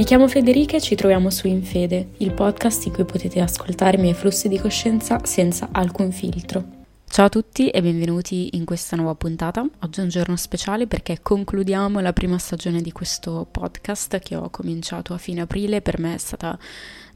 Mi chiamo Federica e ci troviamo su Infede, il podcast in cui potete ascoltare i miei flussi di coscienza senza alcun filtro. Ciao a tutti e benvenuti in questa nuova puntata. Oggi è un giorno speciale perché concludiamo la prima stagione di questo podcast che ho cominciato a fine aprile. Per me è stata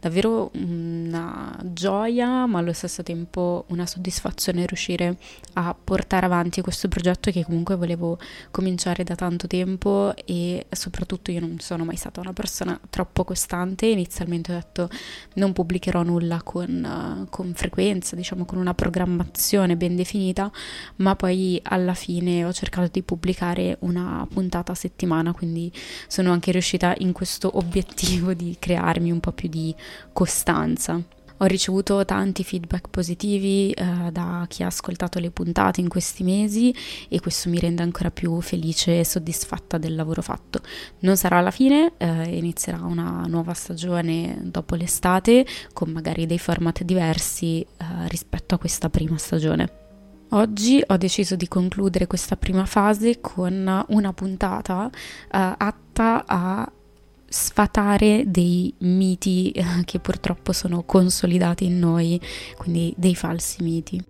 davvero una gioia, ma allo stesso tempo una soddisfazione riuscire a portare avanti questo progetto che comunque volevo cominciare da tanto tempo e soprattutto io non sono mai stata una persona troppo costante. Inizialmente ho detto non pubblicherò nulla con, con frequenza, diciamo con una programmazione ben definita, ma poi alla fine ho cercato di pubblicare una puntata a settimana, quindi sono anche riuscita in questo obiettivo di crearmi un po' più di costanza. Ho ricevuto tanti feedback positivi eh, da chi ha ascoltato le puntate in questi mesi e questo mi rende ancora più felice e soddisfatta del lavoro fatto. Non sarà la fine, eh, inizierà una nuova stagione dopo l'estate con magari dei format diversi eh, rispetto a questa prima stagione. Oggi ho deciso di concludere questa prima fase con una puntata eh, atta a sfatare dei miti eh, che purtroppo sono consolidati in noi, quindi dei falsi miti.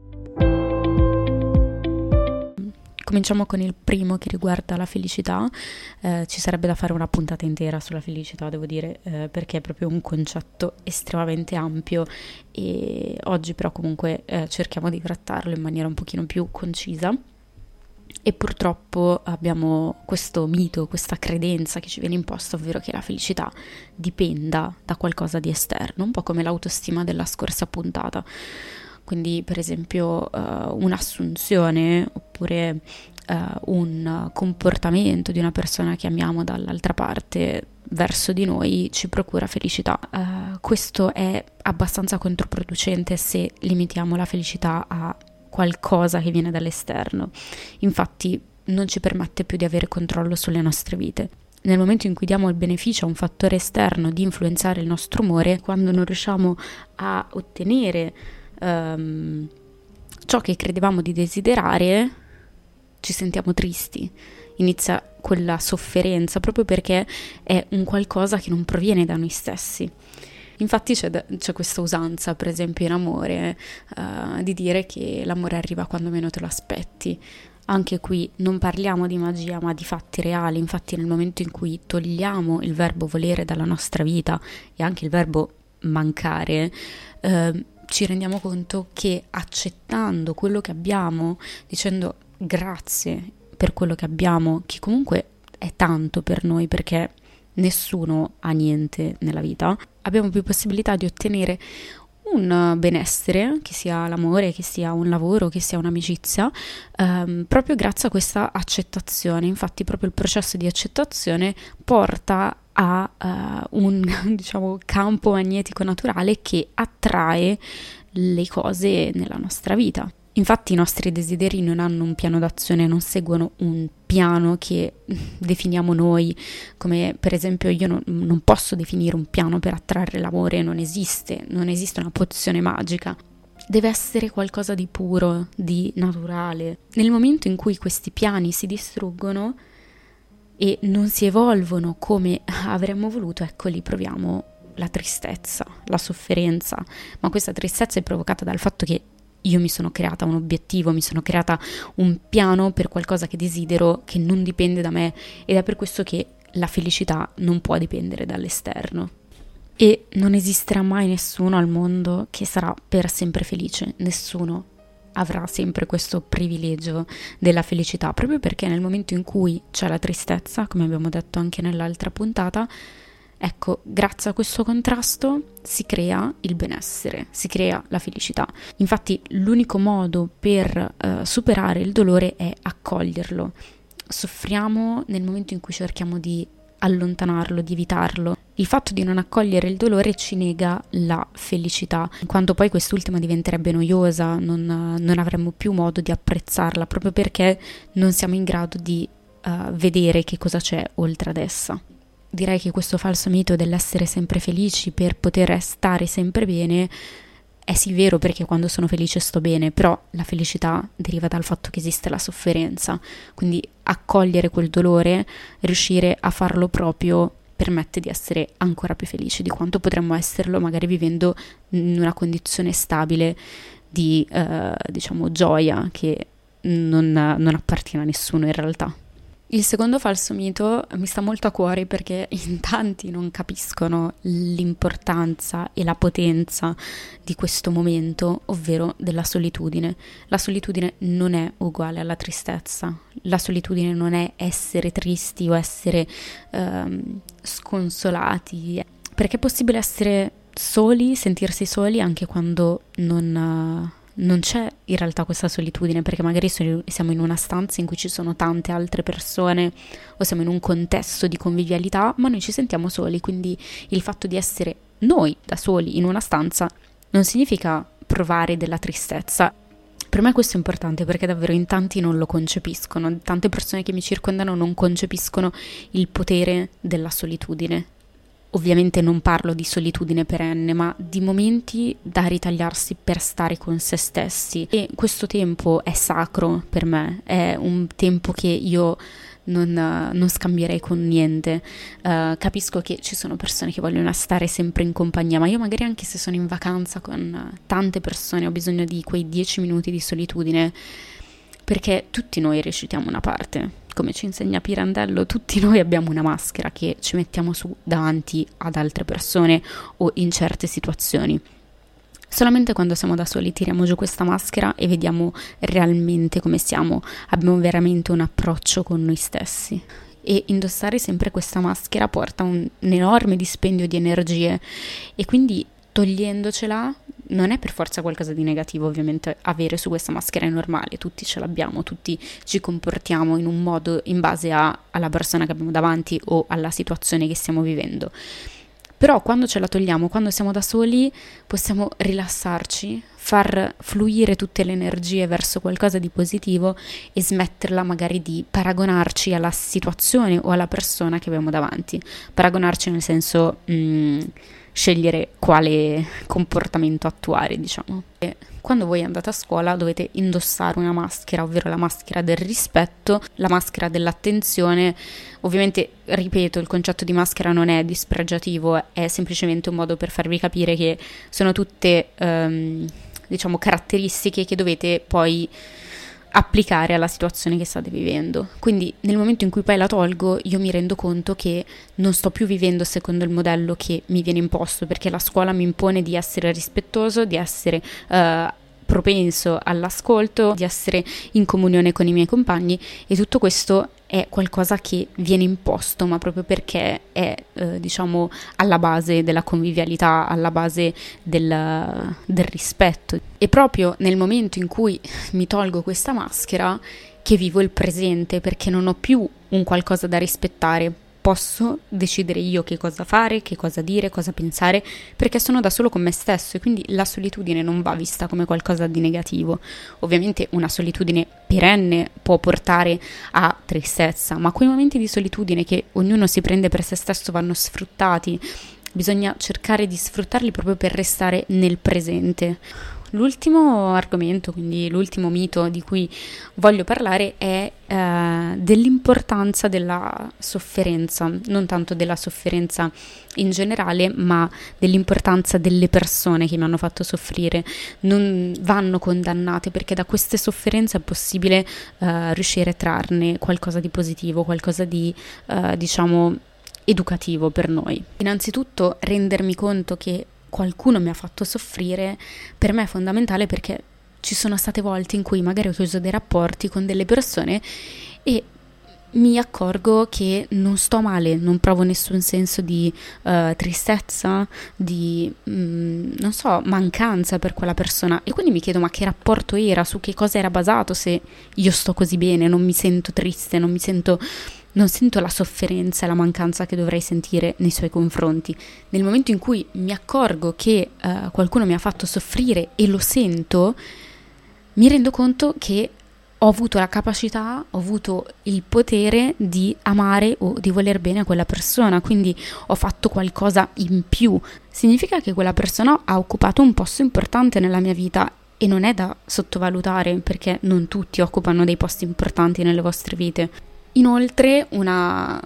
Cominciamo con il primo che riguarda la felicità. Eh, ci sarebbe da fare una puntata intera sulla felicità, devo dire, eh, perché è proprio un concetto estremamente ampio e oggi però comunque eh, cerchiamo di trattarlo in maniera un pochino più concisa e purtroppo abbiamo questo mito, questa credenza che ci viene imposta, ovvero che la felicità dipenda da qualcosa di esterno, un po' come l'autostima della scorsa puntata. Quindi, per esempio, uh, un'assunzione oppure uh, un comportamento di una persona che amiamo dall'altra parte verso di noi ci procura felicità. Uh, questo è abbastanza controproducente se limitiamo la felicità a qualcosa che viene dall'esterno. Infatti non ci permette più di avere controllo sulle nostre vite. Nel momento in cui diamo il beneficio a un fattore esterno di influenzare il nostro umore, quando non riusciamo a ottenere um, ciò che credevamo di desiderare, ci sentiamo tristi. Inizia quella sofferenza proprio perché è un qualcosa che non proviene da noi stessi. Infatti c'è, c'è questa usanza, per esempio in amore, uh, di dire che l'amore arriva quando meno te lo aspetti. Anche qui non parliamo di magia ma di fatti reali, infatti nel momento in cui togliamo il verbo volere dalla nostra vita e anche il verbo mancare, eh, ci rendiamo conto che accettando quello che abbiamo, dicendo grazie per quello che abbiamo, che comunque è tanto per noi perché nessuno ha niente nella vita, abbiamo più possibilità di ottenere un benessere, che sia l'amore, che sia un lavoro, che sia un'amicizia, ehm, proprio grazie a questa accettazione. Infatti proprio il processo di accettazione porta a uh, un diciamo, campo magnetico naturale che attrae le cose nella nostra vita. Infatti i nostri desideri non hanno un piano d'azione, non seguono un piano che definiamo noi, come per esempio io non, non posso definire un piano per attrarre l'amore, non esiste, non esiste una pozione magica. Deve essere qualcosa di puro, di naturale. Nel momento in cui questi piani si distruggono e non si evolvono come avremmo voluto, ecco lì proviamo la tristezza, la sofferenza, ma questa tristezza è provocata dal fatto che io mi sono creata un obiettivo, mi sono creata un piano per qualcosa che desidero che non dipende da me ed è per questo che la felicità non può dipendere dall'esterno. E non esisterà mai nessuno al mondo che sarà per sempre felice, nessuno avrà sempre questo privilegio della felicità, proprio perché nel momento in cui c'è la tristezza, come abbiamo detto anche nell'altra puntata, Ecco, grazie a questo contrasto si crea il benessere, si crea la felicità. Infatti l'unico modo per uh, superare il dolore è accoglierlo. Soffriamo nel momento in cui cerchiamo di allontanarlo, di evitarlo. Il fatto di non accogliere il dolore ci nega la felicità, in quanto poi quest'ultima diventerebbe noiosa, non, non avremmo più modo di apprezzarla, proprio perché non siamo in grado di uh, vedere che cosa c'è oltre ad essa direi che questo falso mito dell'essere sempre felici per poter stare sempre bene è sì vero perché quando sono felice sto bene, però la felicità deriva dal fatto che esiste la sofferenza, quindi accogliere quel dolore, riuscire a farlo proprio permette di essere ancora più felici di quanto potremmo esserlo magari vivendo in una condizione stabile di eh, diciamo gioia che non, non appartiene a nessuno in realtà. Il secondo falso mito mi sta molto a cuore perché in tanti non capiscono l'importanza e la potenza di questo momento, ovvero della solitudine. La solitudine non è uguale alla tristezza, la solitudine non è essere tristi o essere ehm, sconsolati, perché è possibile essere soli, sentirsi soli anche quando non non c'è in realtà questa solitudine perché magari siamo in una stanza in cui ci sono tante altre persone o siamo in un contesto di convivialità, ma noi ci sentiamo soli, quindi il fatto di essere noi da soli in una stanza non significa provare della tristezza. Per me questo è importante perché davvero in tanti non lo concepiscono, tante persone che mi circondano non concepiscono il potere della solitudine, Ovviamente non parlo di solitudine perenne, ma di momenti da ritagliarsi per stare con se stessi. E questo tempo è sacro per me, è un tempo che io non, non scambierei con niente. Uh, capisco che ci sono persone che vogliono stare sempre in compagnia, ma io magari anche se sono in vacanza con tante persone ho bisogno di quei dieci minuti di solitudine perché tutti noi recitiamo una parte come ci insegna Pirandello, tutti noi abbiamo una maschera che ci mettiamo su davanti ad altre persone o in certe situazioni. Solamente quando siamo da soli tiriamo giù questa maschera e vediamo realmente come siamo, abbiamo veramente un approccio con noi stessi. E indossare sempre questa maschera porta un, un enorme dispendio di energie e quindi togliendocela non è per forza qualcosa di negativo ovviamente avere su questa maschera è normale, tutti ce l'abbiamo, tutti ci comportiamo in un modo in base a, alla persona che abbiamo davanti o alla situazione che stiamo vivendo. Però quando ce la togliamo, quando siamo da soli, possiamo rilassarci, far fluire tutte le energie verso qualcosa di positivo e smetterla magari di paragonarci alla situazione o alla persona che abbiamo davanti. Paragonarci nel senso... Mm, scegliere quale comportamento attuare, diciamo. E quando voi andate a scuola dovete indossare una maschera, ovvero la maschera del rispetto, la maschera dell'attenzione. Ovviamente, ripeto, il concetto di maschera non è dispregiativo, è semplicemente un modo per farvi capire che sono tutte, um, diciamo, caratteristiche che dovete poi applicare alla situazione che state vivendo. Quindi nel momento in cui poi la tolgo, io mi rendo conto che non sto più vivendo secondo il modello che mi viene imposto, perché la scuola mi impone di essere rispettoso, di essere uh, propenso all'ascolto, di essere in comunione con i miei compagni e tutto questo è qualcosa che viene imposto, ma proprio perché è, eh, diciamo, alla base della convivialità, alla base del, del rispetto. E proprio nel momento in cui mi tolgo questa maschera, che vivo il presente perché non ho più un qualcosa da rispettare, posso decidere io che cosa fare, che cosa dire, cosa pensare, perché sono da solo con me stesso e quindi la solitudine non va vista come qualcosa di negativo. Ovviamente una solitudine perenne può portare a tristezza, ma quei momenti di solitudine che ognuno si prende per se stesso vanno sfruttati. Bisogna cercare di sfruttarli proprio per restare nel presente. L'ultimo argomento, quindi l'ultimo mito di cui voglio parlare è eh, dell'importanza della sofferenza, non tanto della sofferenza in generale, ma dell'importanza delle persone che mi hanno fatto soffrire. Non vanno condannate perché da queste sofferenze è possibile eh, riuscire a trarne qualcosa di positivo, qualcosa di, eh, diciamo, educativo per noi. Innanzitutto rendermi conto che qualcuno mi ha fatto soffrire, per me è fondamentale perché ci sono state volte in cui magari ho chiuso dei rapporti con delle persone e mi accorgo che non sto male, non provo nessun senso di uh, tristezza, di mm, non so, mancanza per quella persona. E quindi mi chiedo ma che rapporto era, su che cosa era basato? Se io sto così bene, non mi sento triste, non mi sento non sento la sofferenza e la mancanza che dovrei sentire nei suoi confronti. Nel momento in cui mi accorgo che uh, qualcuno mi ha fatto soffrire e lo sento, mi rendo conto che ho avuto la capacità, ho avuto il potere di amare o di voler bene a quella persona, quindi ho fatto qualcosa in più. Significa che quella persona ha occupato un posto importante nella mia vita e non è da sottovalutare perché non tutti occupano dei posti importanti nelle vostre vite. Inoltre una,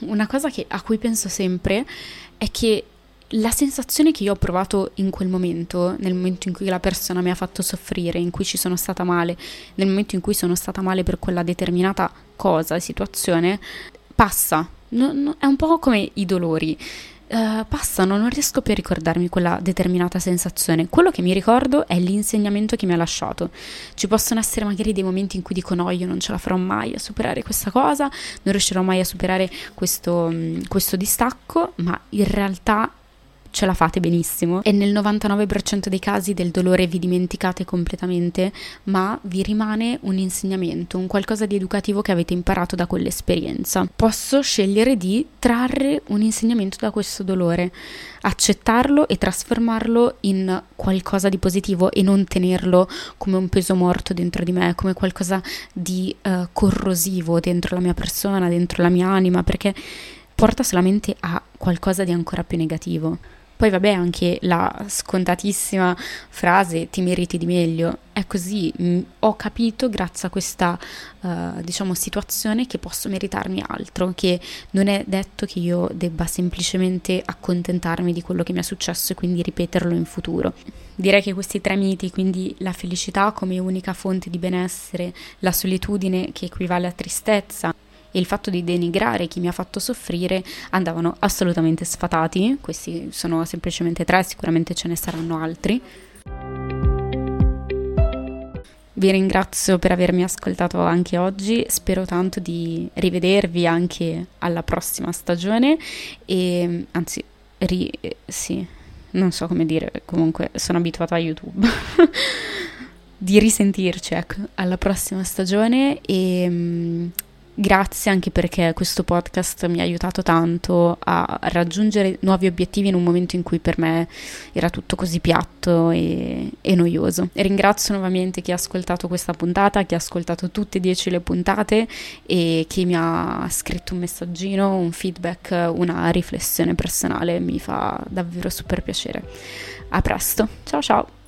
una cosa che, a cui penso sempre è che la sensazione che io ho provato in quel momento, nel momento in cui la persona mi ha fatto soffrire, in cui ci sono stata male, nel momento in cui sono stata male per quella determinata cosa, situazione, passa. No, no, è un po' come i dolori. Uh, passano, non riesco più a ricordarmi quella determinata sensazione. Quello che mi ricordo è l'insegnamento che mi ha lasciato. Ci possono essere magari dei momenti in cui dico no, io non ce la farò mai a superare questa cosa, non riuscirò mai a superare questo, questo distacco, ma in realtà ce la fate benissimo e nel 99% dei casi del dolore vi dimenticate completamente, ma vi rimane un insegnamento, un qualcosa di educativo che avete imparato da quell'esperienza. Posso scegliere di trarre un insegnamento da questo dolore, accettarlo e trasformarlo in qualcosa di positivo e non tenerlo come un peso morto dentro di me, come qualcosa di uh, corrosivo dentro la mia persona, dentro la mia anima, perché porta solamente a qualcosa di ancora più negativo. Poi vabbè anche la scontatissima frase ti meriti di meglio, è così, mh, mm, ho capito grazie a questa uh, diciamo situazione che posso meritarmi altro, che non è detto che io debba semplicemente accontentarmi di quello che mi è successo e quindi ripeterlo in futuro. Direi che questi tre miti, quindi la felicità come unica fonte di benessere, la solitudine che equivale a tristezza, e il fatto di denigrare chi mi ha fatto soffrire andavano assolutamente sfatati. Questi sono semplicemente tre, sicuramente ce ne saranno altri. Vi ringrazio per avermi ascoltato anche oggi, spero tanto di rivedervi anche alla prossima stagione e anzi, ri, sì, non so come dire, comunque sono abituata a YouTube. di risentirci ecco, alla prossima stagione e Grazie anche perché questo podcast mi ha aiutato tanto a raggiungere nuovi obiettivi in un momento in cui per me era tutto così piatto e, e noioso. E ringrazio nuovamente chi ha ascoltato questa puntata, chi ha ascoltato tutte e dieci le puntate e chi mi ha scritto un messaggino, un feedback, una riflessione personale. Mi fa davvero super piacere. A presto, ciao ciao!